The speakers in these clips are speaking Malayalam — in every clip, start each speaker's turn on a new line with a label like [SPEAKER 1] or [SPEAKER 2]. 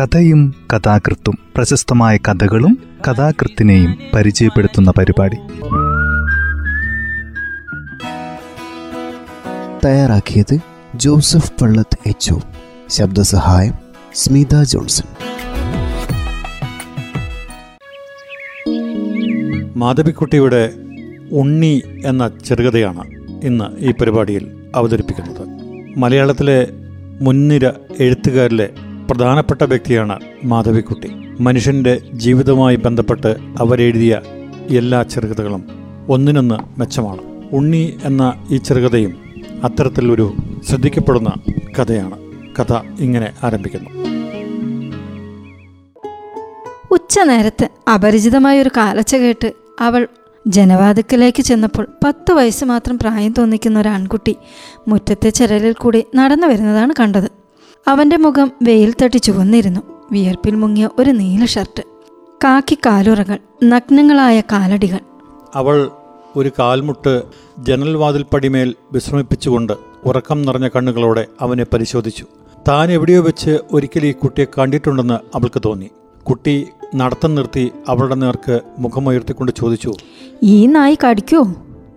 [SPEAKER 1] കഥയും കഥാകൃത്തും പ്രശസ്തമായ കഥകളും കഥാകൃത്തിനെയും പരിചയപ്പെടുത്തുന്ന പരിപാടി.
[SPEAKER 2] തയ്യാറാക്കിയത് ജോസഫ് പള്ളത്ത് എച്ച് ശബ്ദസഹായം സ്മിത ജോൺസൺ.
[SPEAKER 3] മാധവിക്കുട്ടിയുടെ ഉണ്ണി എന്ന ചെറുകഥയാണ് ഇന്ന് ഈ പരിപാടിയിൽ അവതരിപ്പിക്കുന്നത്. മലയാളത്തിലെ മുൻനിര എഴുത്തുകാരിലെ പ്രധാനപ്പെട്ട വ്യക്തിയാണ് മാധവിക്കുട്ടി. മനുഷ്യന്റെ ജീവിതവുമായി ബന്ധപ്പെട്ട് അവരെഴുതിയ എല്ലാ ചെറുകഥകളും ഒന്നിനൊന്ന് മെച്ചമാണ്. ഉണ്ണി എന്ന ഈ ചെറുകഥയും അത്തരത്തിലൊരു ശ്രദ്ധിക്കപ്പെടുന്ന കഥയാണ്. കഥ ഇങ്ങനെ ആരംഭിക്കുന്നു.
[SPEAKER 4] ഉച്ചനേരത്ത് അപരിചിതമായ ഒരു കാലച്ച കേട്ട് അവൾ ജനവാതിക്കലേക്ക് ചെന്നപ്പോൾ പത്ത് വയസ്സ് മാത്രം പ്രായം തോന്നിക്കുന്ന ഒരു ആൺകുട്ടി മുറ്റത്തെ ചരലിൽ കൂടി നടന്നു വരുന്നതാണ് കണ്ടത്. അവന്റെ മുഖം വെയിൽ തട്ടി ചുവന്നിരുന്നു വിയർപ്പിൽ മുങ്ങിയ ഒരു നീല ഷർട്ട് കാക്കി കാലുറകൾ നഗ്നങ്ങളായ കാലടികൾ.
[SPEAKER 3] അവൾ ഒരു കാൽമുട്ട് ജനൽവാതിൽ പടിമേൽ വിശ്രമിപ്പിച്ചുകൊണ്ട് ഉറക്കം നിറഞ്ഞ കണ്ണുകളോടെ അവനെ പരിശോധിച്ചു. താൻ എവിടെയോ വെച്ച് ഒരിക്കൽ ഈ കുട്ടിയെ കണ്ടിട്ടുണ്ടെന്ന് അവൾക്ക് തോന്നി. കുട്ടി നടത്തം നിർത്തി അവളുടെ നേർക്ക് മുഖമുയർത്തിക്കൊണ്ട് ചോദിച്ചു
[SPEAKER 4] ഈ നായി കടിക്കോ?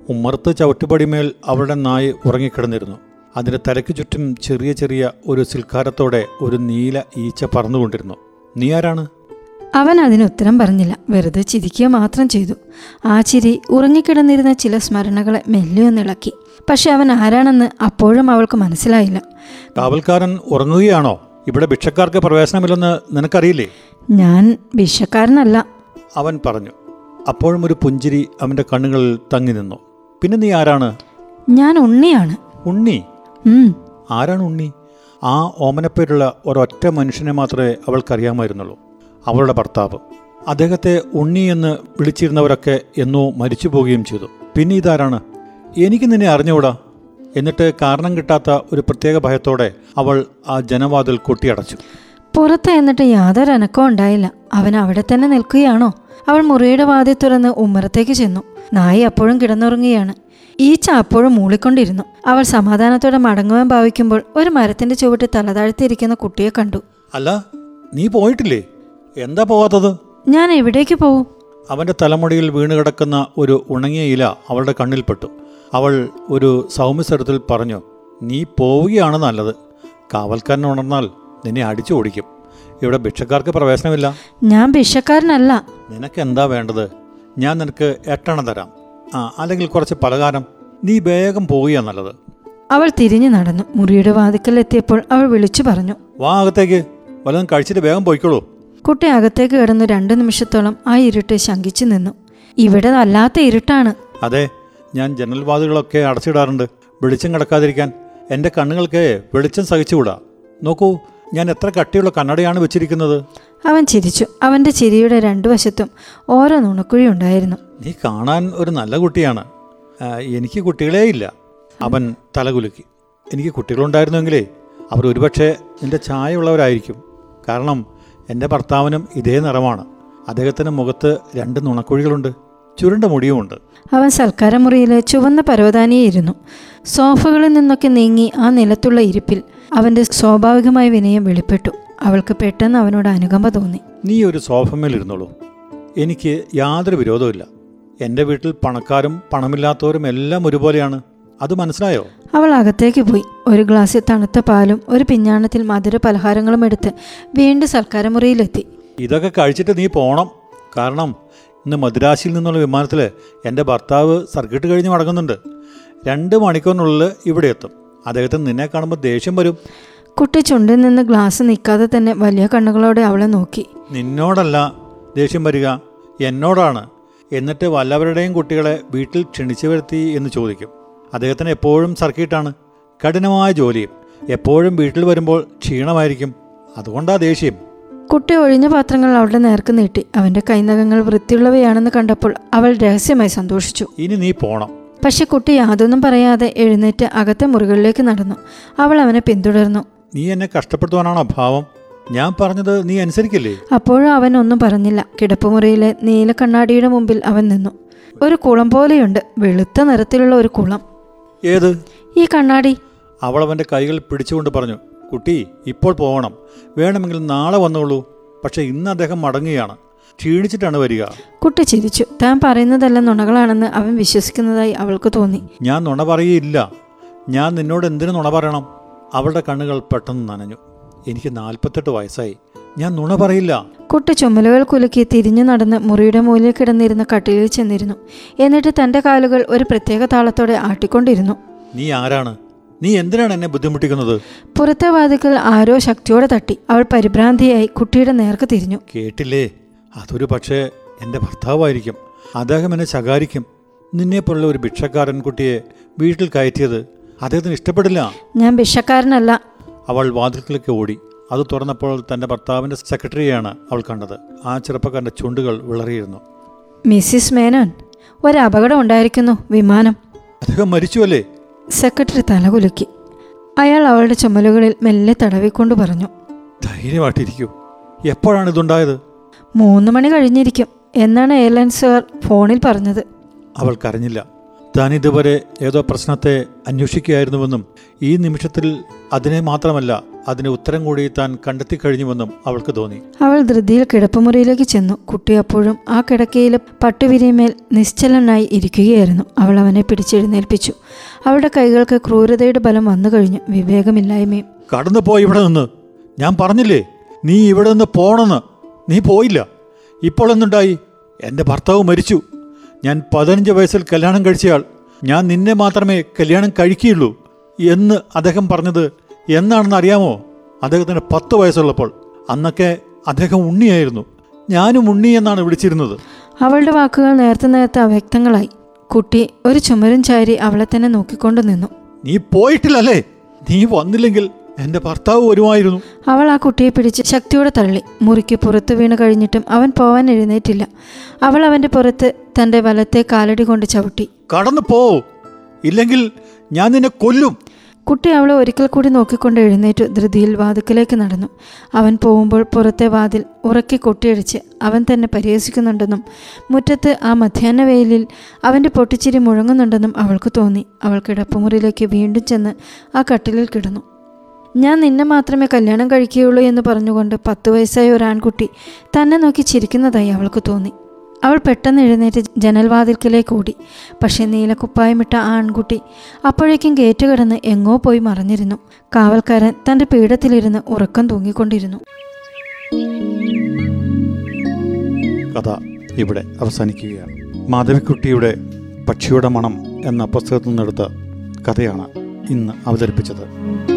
[SPEAKER 3] ഉമ്മർത്ത് ചവിട്ടുപടിമേൽ അവളുടെ നായ് ഉറങ്ങിക്കിടന്നിരുന്നു. അതിന്റെ തലയ്ക്ക് ചുറ്റും ചെറിയ ചെറിയ ഒരു സിൽക്കാരത്തോടെ ഒരു നീല ഈച്ച പറന്നുകൊണ്ടിരുന്നു. നീ ആരാണ്?
[SPEAKER 4] അവൻ അതിന് ഉത്തരം പറഞ്ഞില്ല. വെറുതെ ചിരിക്കുക മാത്രം ചെയ്തു. ആ ചിരി ഉറങ്ങിക്കിടന്നിരുന്ന ചില സ്മരണകളെ മെല്ലെയൊന്നിളക്കി പക്ഷെ അവൻ ആരാണെന്ന് അപ്പോഴും അവൾക്ക് മനസ്സിലായില്ല.
[SPEAKER 3] കാവൽക്കാരൻ ഉറങ്ങുകയാണോ? ഇവിടെ ഭിക്ഷക്കാർക്ക് പ്രവേശനമില്ലെന്ന് നിനക്കറിയില്ലേ?
[SPEAKER 4] ഞാൻ ഭിക്ഷക്കാരനല്ല.
[SPEAKER 3] അവൻ പറഞ്ഞു. അപ്പോഴും ഒരു പുഞ്ചിരി അവന്റെ കണ്ണുകളിൽ തങ്ങി നിന്നു. പിന്നെ നീ ആരാണ്?
[SPEAKER 4] ഞാൻ ഉണ്ണിയാണ്.
[SPEAKER 3] ഉണ്ണി? ആരാണ് ഉണ്ണി? ആ ഓമനപ്പേരുള്ള ഒരൊറ്റ മനുഷ്യനെ മാത്രമേ അവൾക്കറിയാമായിരുന്നുള്ളൂ. അവളുടെ ഭർത്താവ്. അദ്ദേഹത്തെ ഉണ്ണി എന്ന് വിളിച്ചിരുന്നവരൊക്കെ എന്നോ മരിച്ചു പോവുകയും ചെയ്തു. പിന്നെ ഇതാരാണ്? എനിക്ക് നിന്നെ അറിഞ്ഞുകൂടാ. എന്നിട്ട് കാരണം കിട്ടാത്ത ഒരു പ്രത്യേക ഭയത്തോടെ അവൾ ആ ജനവാതിൽ കൊട്ടിയടച്ചു.
[SPEAKER 4] പുറത്ത് എന്നിട്ട് യാതൊരു അനക്കവും ഉണ്ടായില്ല. അവൻ അവിടെ തന്നെ നിൽക്കുകയാണോ? അവൾ മുറിയുടെ വാതിൽ തുറന്ന് ഉമ്മറത്തേക്ക് ചെന്നു. നായി അപ്പോഴും കിടന്നുറങ്ങുകയാണ്. ഈച്ച അപ്പോഴും മൂളിക്കൊണ്ടിരുന്നു. അവൾ സമാധാനത്തോടെ മടങ്ങുവാൻ ഭാവിക്കുമ്പോൾ ഒരു മരത്തിന്റെ ചുവട്ടിൽ തലതാഴ്ത്തിയിരിക്കുന്ന കുട്ടിയെ കണ്ടു.
[SPEAKER 3] അല്ല നീ പോയിട്ടില്ലേ? എന്താ പോവാത്തത്?
[SPEAKER 4] ഞാൻ എവിടേക്ക് പോവും?
[SPEAKER 3] അവന്റെ തലമുടിയിൽ വീണ് കിടക്കുന്ന ഒരു ഉണങ്ങിയ ഇല അവളുടെ കണ്ണിൽപ്പെട്ടു അവൾ ഒരു സൗമ്യസ്വരത്തിൽ പറഞ്ഞു നീ പോവുകയാണ് നല്ലത്. കാവൽക്കാരൻ ഉണർന്നാൽ നിന്നെ അടിച്ചു ഓടിക്കും. ഇവിടെ ഭിക്ഷക്കാർക്ക് പ്രവേശനമില്ല.
[SPEAKER 4] ഞാൻ ഭിക്ഷക്കാരനല്ല.
[SPEAKER 3] നിനക്ക് എന്താ വേണ്ടത്? ഞാൻ നിനക്ക് എട്ടെണ്ണം തരാം. ആ അല്ലെങ്കിൽ കുറച്ച് പലകാരം നീ വേഗം പോവുകയാ നല്ലത്.
[SPEAKER 4] അവൾ തിരിഞ്ഞു നടന്നു. മുറിയുടെ വാതിക്കൽ എത്തിയപ്പോൾ അവൾ വിളിച്ചു പറഞ്ഞു.
[SPEAKER 3] വാ അകത്തേക്ക്. വല്ലതും കഴിച്ചിട്ട് വേഗം പോയിക്കോളൂ.
[SPEAKER 4] കുട്ടി അകത്തേക്ക് കിടന്നു രണ്ടു നിമിഷത്തോളം ആ ഇരുട്ട് ശങ്കിച്ചു നിന്നു. ഇവിടെ അല്ലാത്ത ഇരുട്ടാണ്.
[SPEAKER 3] അതെ ഞാൻ ജനൽ വാതിലുകളൊക്കെ അടച്ചിടാറുണ്ട്. വെളിച്ചം കിടക്കാതിരിക്കാൻ എന്റെ കണ്ണുകൾക്ക് വെളിച്ചം സഹിച്ചുകൂടാ. നോക്കൂ ഞാൻ എത്ര കട്ടിയുള്ള കണ്ണടയാണ് വെച്ചിരിക്കുന്നത്.
[SPEAKER 4] അവൻ ചിരിച്ചു. അവന്റെ ചിരിയുടെ രണ്ടു വശത്തും ഓരോ നുണക്കുഴി ഉണ്ടായിരുന്നു.
[SPEAKER 3] നീ കാണാൻ ഒരു നല്ല കുട്ടിയാണ്. എനിക്ക് കുട്ടികളേ ഇല്ല. അവൻ തലകുലുക്കി. എനിക്ക് കുട്ടികളുണ്ടായിരുന്നെങ്കിലേ അവർ ഒരുപക്ഷെ നിന്റെ ചായയുള്ളവരായിരിക്കും. കാരണം എന്റെ ഭർത്താവിനും ഇതേ നിറമാണ്. അദ്ദേഹത്തിന്റെ മുഖത്ത് രണ്ട് നുണക്കുഴികളുണ്ട്. ചുരുണ്ട മുടിയുമുണ്ട്.
[SPEAKER 4] അവൻ സൽക്കാരമുറിയിലെ ചുവന്ന പരവതാനിയെ ഇരുന്നു സോഫകളിൽ നിന്നൊക്കെ നീങ്ങി ആ നിലത്തുള്ള ഇരിപ്പിൽ അവന്റെ സ്വാഭാവികമായ വിനയം വെളിപ്പെട്ടു. അവൾക്ക് പെട്ടെന്ന് അവനോട് അനുകമ്പ തോന്നി.
[SPEAKER 3] നീ ഒരു സോഫമേൽ ഇരുന്നോളൂ. എനിക്ക് യാതൊരു വിരോധവുമില്ല. എന്റെ വീട്ടിൽ പണക്കാരും പണമില്ലാത്തവരും എല്ലാം ഒരുപോലെയാണ്. അത് മനസ്സിലായോ?
[SPEAKER 4] അവൾ അകത്തേക്ക് പോയി. ഒരു ഗ്ലാസ് തണുത്ത പാലും ഒരു പിഞ്ഞാണത്തിൽ മധുര പലഹാരങ്ങളും എടുത്ത് വീണ്ടും സൽക്കാരമുറിയിലെത്തി
[SPEAKER 3] ഇതൊക്കെ കഴിച്ചിട്ട് നീ പോണം. കാരണം ഇന്ന് മദ്രാശിയിൽ നിന്നുള്ള വിമാനത്തിൽ എന്റെ ഭർത്താവ് സർക്കിട്ട് കഴിഞ്ഞ് മടങ്ങുന്നുണ്ട്. രണ്ട് മണിക്കൂറിനുള്ളിൽ ഇവിടെ എത്തും. അദ്ദേഹത്തിന് നിന്നെ കാണുമ്പോൾ ദേഷ്യം വരും.
[SPEAKER 4] കുട്ടി ചുണ്ടിൽ നിന്ന് ഗ്ലാസ് നിൽക്കാതെ തന്നെ വലിയ കണ്ണുകളോടെ അവളെ നോക്കി.
[SPEAKER 3] നിന്നോടല്ല ദേഷ്യം വരിക എന്നോടാണ്. എന്നിട്ട് വല്ലവരുടെയും കുട്ടികളെ വീട്ടിൽ ക്ഷണിച്ചു വരുത്തി എന്ന് ചോദിക്കും. അദ്ദേഹത്തിന് എപ്പോഴും സർക്കിട്ടാണ്. കഠിനമായ ജോലിയും. എപ്പോഴും വീട്ടിൽ വരുമ്പോൾ ക്ഷീണമായിരിക്കും. അതുകൊണ്ടാ ദേഷ്യം.
[SPEAKER 4] കുട്ടി ഒഴിഞ്ഞ പാത്രങ്ങൾ അവളുടെ നേർക്ക് നീട്ടി. അവന്റെ കൈനഖങ്ങൾ വൃത്തിയുള്ളവയാണെന്ന് കണ്ടപ്പോൾ അവൾ രഹസ്യമായി സന്തോഷിച്ചു.
[SPEAKER 3] ഇനി നീ പോണം.
[SPEAKER 4] പക്ഷെ കുട്ടി യാതൊന്നും പറയാതെ എഴുന്നേറ്റ് അകത്തെ മുറികളിലേക്ക് നടന്നു. അവൾ അവനെ പിന്തുടർന്നു.
[SPEAKER 3] നീ എന്നെ കഷ്ടപ്പെടുത്തുവാനാണോ ഭാവം? ഞാൻ പറഞ്ഞത് നീ അനുസരിക്കില്ലേ?
[SPEAKER 4] അപ്പോഴും അവൻ ഒന്നും പറഞ്ഞില്ല. കിടപ്പുമുറിയിലെ നീല കണ്ണാടിയുടെ മുമ്പിൽ അവൻ നിന്നു. ഒരു കുളം പോലെയുണ്ട്. വെളുത്ത നിറത്തിലുള്ള ഒരു കുളം.
[SPEAKER 3] ഏത്?
[SPEAKER 4] ഈ കണ്ണാടി.
[SPEAKER 3] അവൾ അവന്റെ കൈകൾ പിടിച്ചുകൊണ്ട് പറഞ്ഞു കുട്ടി ഇപ്പോൾ പോകണം വേണമെങ്കിൽ നാളെ വന്നോളൂ. പക്ഷെ ഇന്ന് അദ്ദേഹം മടങ്ങുകയാണ്. ക്ഷീണിച്ചിട്ടാണ് വരിക.
[SPEAKER 4] കുട്ടി ചിരിച്ചു. താൻ പറയുന്നതെല്ലാം നുണകളാണെന്ന് അവൻ വിശ്വസിക്കുന്നതായി അവൾക്ക് തോന്നി.
[SPEAKER 3] ഞാൻ നുണ പറയില്ല ഞാൻ നിന്നോട് എന്തിനു നുണ പറയണം? അവളുടെ കണ്ണുകൾ പെട്ടെന്ന് നനഞ്ഞു. എനിക്ക് നാൽപ്പത്തെട്ട് വയസ്സായി. ഞാൻ നുണ പറയില്ല.
[SPEAKER 4] കുട്ടി ചുമലുകൾ കുലുക്കി തിരിഞ്ഞു നടന്ന് മുറിയുടെ മൂലയിൽ കിടന്നിരുന്ന കട്ടിലിൽ ചെന്നിരുന്നു. എന്നിട്ട് തന്റെ കാലുകൾ ഒരു പ്രത്യേക താളത്തോടെ ആട്ടിക്കൊണ്ടിരുന്നു.
[SPEAKER 3] നീ ആരാണ്? നീ എന്തിനാണ് എന്നെ ബുദ്ധിമുട്ടിക്കുന്നത്?
[SPEAKER 4] പുറത്തെ വാതിക്കൽ ആരോ ശക്തിയോടെ തട്ടി. അവൾ പരിഭ്രാന്തിയായി കുട്ടിയുടെ നേർക്ക് തിരിഞ്ഞു.
[SPEAKER 3] കേട്ടില്ലേ? അതൊരു പക്ഷേ എന്റെ ഭർത്താവായിരിക്കും. അദ്ദേഹം എന്നെ ശകാരിക്കും. നിന്നെപ്പോലുള്ള ഒരു ഭിക്ഷക്കാരൻ കുട്ടിയെ വീട്ടിൽ കയറ്റിയത് അദ്ദേഹത്തിന് ഇഷ്ടപ്പെടില്ല.
[SPEAKER 4] ഞാൻ ഭിക്ഷക്കാരനല്ല.
[SPEAKER 3] അവൾ വാതിൽക്കിലേക്ക് ഓടി. അത് തുറന്നപ്പോൾ തന്റെ ഭർത്താവിന്റെ സെക്രട്ടറിയാണ് അവൾ കണ്ടത്. ആ ചെറുപ്പക്കാരന്റെ ചുണ്ടുകൾ വിളറിയിരുന്നു.
[SPEAKER 4] മിസ്സിസ് മേനോൻ ഒരു അപകടം ഉണ്ടായിരിക്കുന്നു വിമാനം.
[SPEAKER 3] അദ്ദേഹം മരിച്ചുവല്ലേ
[SPEAKER 4] സെക്രട്ടറി തലകുലുക്കി അയാൾ അവളുടെ ചുമലുകളിൽ മെല്ലെ തടവിക്കൊണ്ട് പറഞ്ഞു.
[SPEAKER 3] ധൈര്യമായിട്ടിരിക്കൂ. എപ്പോഴാണ് ഇതുണ്ടായത്?
[SPEAKER 4] മൂന്ന് മണി കഴിഞ്ഞിരിക്കും എന്നാണ് എയർലൈൻസുകാർ ഫോണിൽ പറഞ്ഞത്.
[SPEAKER 3] അവൾ കരഞ്ഞില്ല താൻ ഇതുവരെ ഏതോ പ്രശ്നത്തെ അന്വേഷിക്കുകയായിരുന്നുവെന്നും ഈ നിമിഷത്തിൽ അതിനെ മാത്രമല്ല അതിന് ഉത്തരം കൂടി താൻ കണ്ടെത്തി കഴിഞ്ഞുവെന്നും അവൾക്ക് തോന്നി.
[SPEAKER 4] അവൾ ധൃതിയിൽ കിടപ്പുമുറിയിലേക്ക് ചെന്നു. കുട്ടി അപ്പോഴും ആ കിടക്കയിലെ പട്ടുവിരിമേൽ നിശ്ചലനായി ഇരിക്കുകയായിരുന്നു. അവൾ അവനെ പിടിച്ചെഴുന്നേൽപ്പിച്ചു. അവളുടെ കൈകൾക്ക് ക്രൂരതയുടെ ബലം വന്നു കഴിഞ്ഞു. വിവേകമില്ലായ്മയും
[SPEAKER 3] കടന്നു പോയി ഇവിടെ നിന്ന്. ഞാൻ പറഞ്ഞില്ലേ നീ ഇവിടെ നിന്ന് പോണെന്ന്. നീ പോയില്ല. ഇപ്പോൾ എന്തുണ്ടായി? എന്റെ ഭർത്താവ് മരിച്ചു. ഞാൻ പതിനഞ്ച് വയസ്സിൽ കല്യാണം കഴിച്ചയാൾ. ഞാൻ നിന്നെ മാത്രമേ കല്യാണം കഴിക്കുകയുള്ളൂ എന്ന് അദ്ദേഹം പറഞ്ഞത് എന്നാണെന്ന് അറിയാമോ? അദ്ദേഹത്തിന് പത്ത് വയസ്സുള്ളപ്പോൾ. അന്നൊക്കെ അദ്ദേഹം ഉണ്ണിയായിരുന്നു. ഞാനും ഉണ്ണി എന്നാണ് വിളിച്ചിരുന്നത്.
[SPEAKER 4] അവളുടെ വാക്കുകൾ നേരത്തെ നേരത്തെ അവ്യക്തങ്ങളായി. കുട്ടി ഒരു ചുമരും ചാരി അവളെ തന്നെ നോക്കിക്കൊണ്ടു നിന്നു.
[SPEAKER 3] നീ പോയിട്ടില്ലല്ലേ? നീ വന്നില്ലെങ്കിൽ എന്റെ ഭർത്താവ് വരുമായിരുന്നു.
[SPEAKER 4] അവൾ ആ കുട്ടിയെ പിടിച്ച് ശക്തിയോടെ തള്ളി. മുറിക്ക് പുറത്തു വീണ് കഴിഞ്ഞിട്ടും അവൻ പോവാൻ എഴുന്നേറ്റില്ല. അവൾ അവന്റെ പുറത്ത് തന്റെ വലത്തെ കാലടി കൊണ്ട് ചവിട്ടി.
[SPEAKER 3] കടന്നു പോ. ഇല്ലെങ്കിൽ ഞാൻ നിന്നെ കൊല്ലും.
[SPEAKER 4] കുട്ടി അവളെ ഒരിക്കൽ കൂടി നോക്കിക്കൊണ്ട് എഴുന്നേറ്റു. ധൃതിയിൽ വാതുക്കിലേക്ക് നടന്നു. അവൻ പോകുമ്പോൾ പുറത്തെ വാതിൽ ഉറക്കി കൊട്ടിയടിച്ച് അവൻ തന്നെ പരിഹസിക്കുന്നുണ്ടെന്നും മുറ്റത്ത് ആ മധ്യാഹ്ന വെയിലിൽ അവന്റെ പൊട്ടിച്ചിരി മുഴങ്ങുന്നുണ്ടെന്നും അവൾക്ക് തോന്നി. അവൾ കിടപ്പുമുറിയിലേക്ക് വീണ്ടും ചെന്ന് ആ കട്ടിലിൽ കിടന്നു. ഞാൻ നിന്നെ മാത്രമേ കല്യാണം കഴിക്കുകയുള്ളൂ എന്ന് പറഞ്ഞുകൊണ്ട് പത്ത് വയസ്സായ ഒരു ആൺകുട്ടി തന്നെ നോക്കി ചിരിക്കുന്നതായി അവൾക്ക് തോന്നി. അവൾ പെട്ടെന്ന് എഴുന്നേറ്റ് ജനൽവാതിൽക്കലേക്ക് ഓടി പക്ഷേ നീലക്കുപ്പായമിട്ട ആൺകുട്ടി അപ്പോഴേക്കും ഗേറ്റ് കിടന്ന് എങ്ങോ പോയി മറഞ്ഞിരുന്നു. കാവൽക്കാരൻ തന്റെ പീഠത്തിലിരുന്ന് ഉറക്കം തൂങ്ങിക്കൊണ്ടിരുന്നു.
[SPEAKER 3] കഥ ഇവിടെ അവസാനിക്കുകയാണ്. മാധവിക്കുട്ടിയുടെ പക്ഷിയുടെ മണം എന്ന പുസ്തകത്തിൽ നിന്നെടുത്ത കഥയാണ് ഇന്ന് അവതരിപ്പിച്ചത്.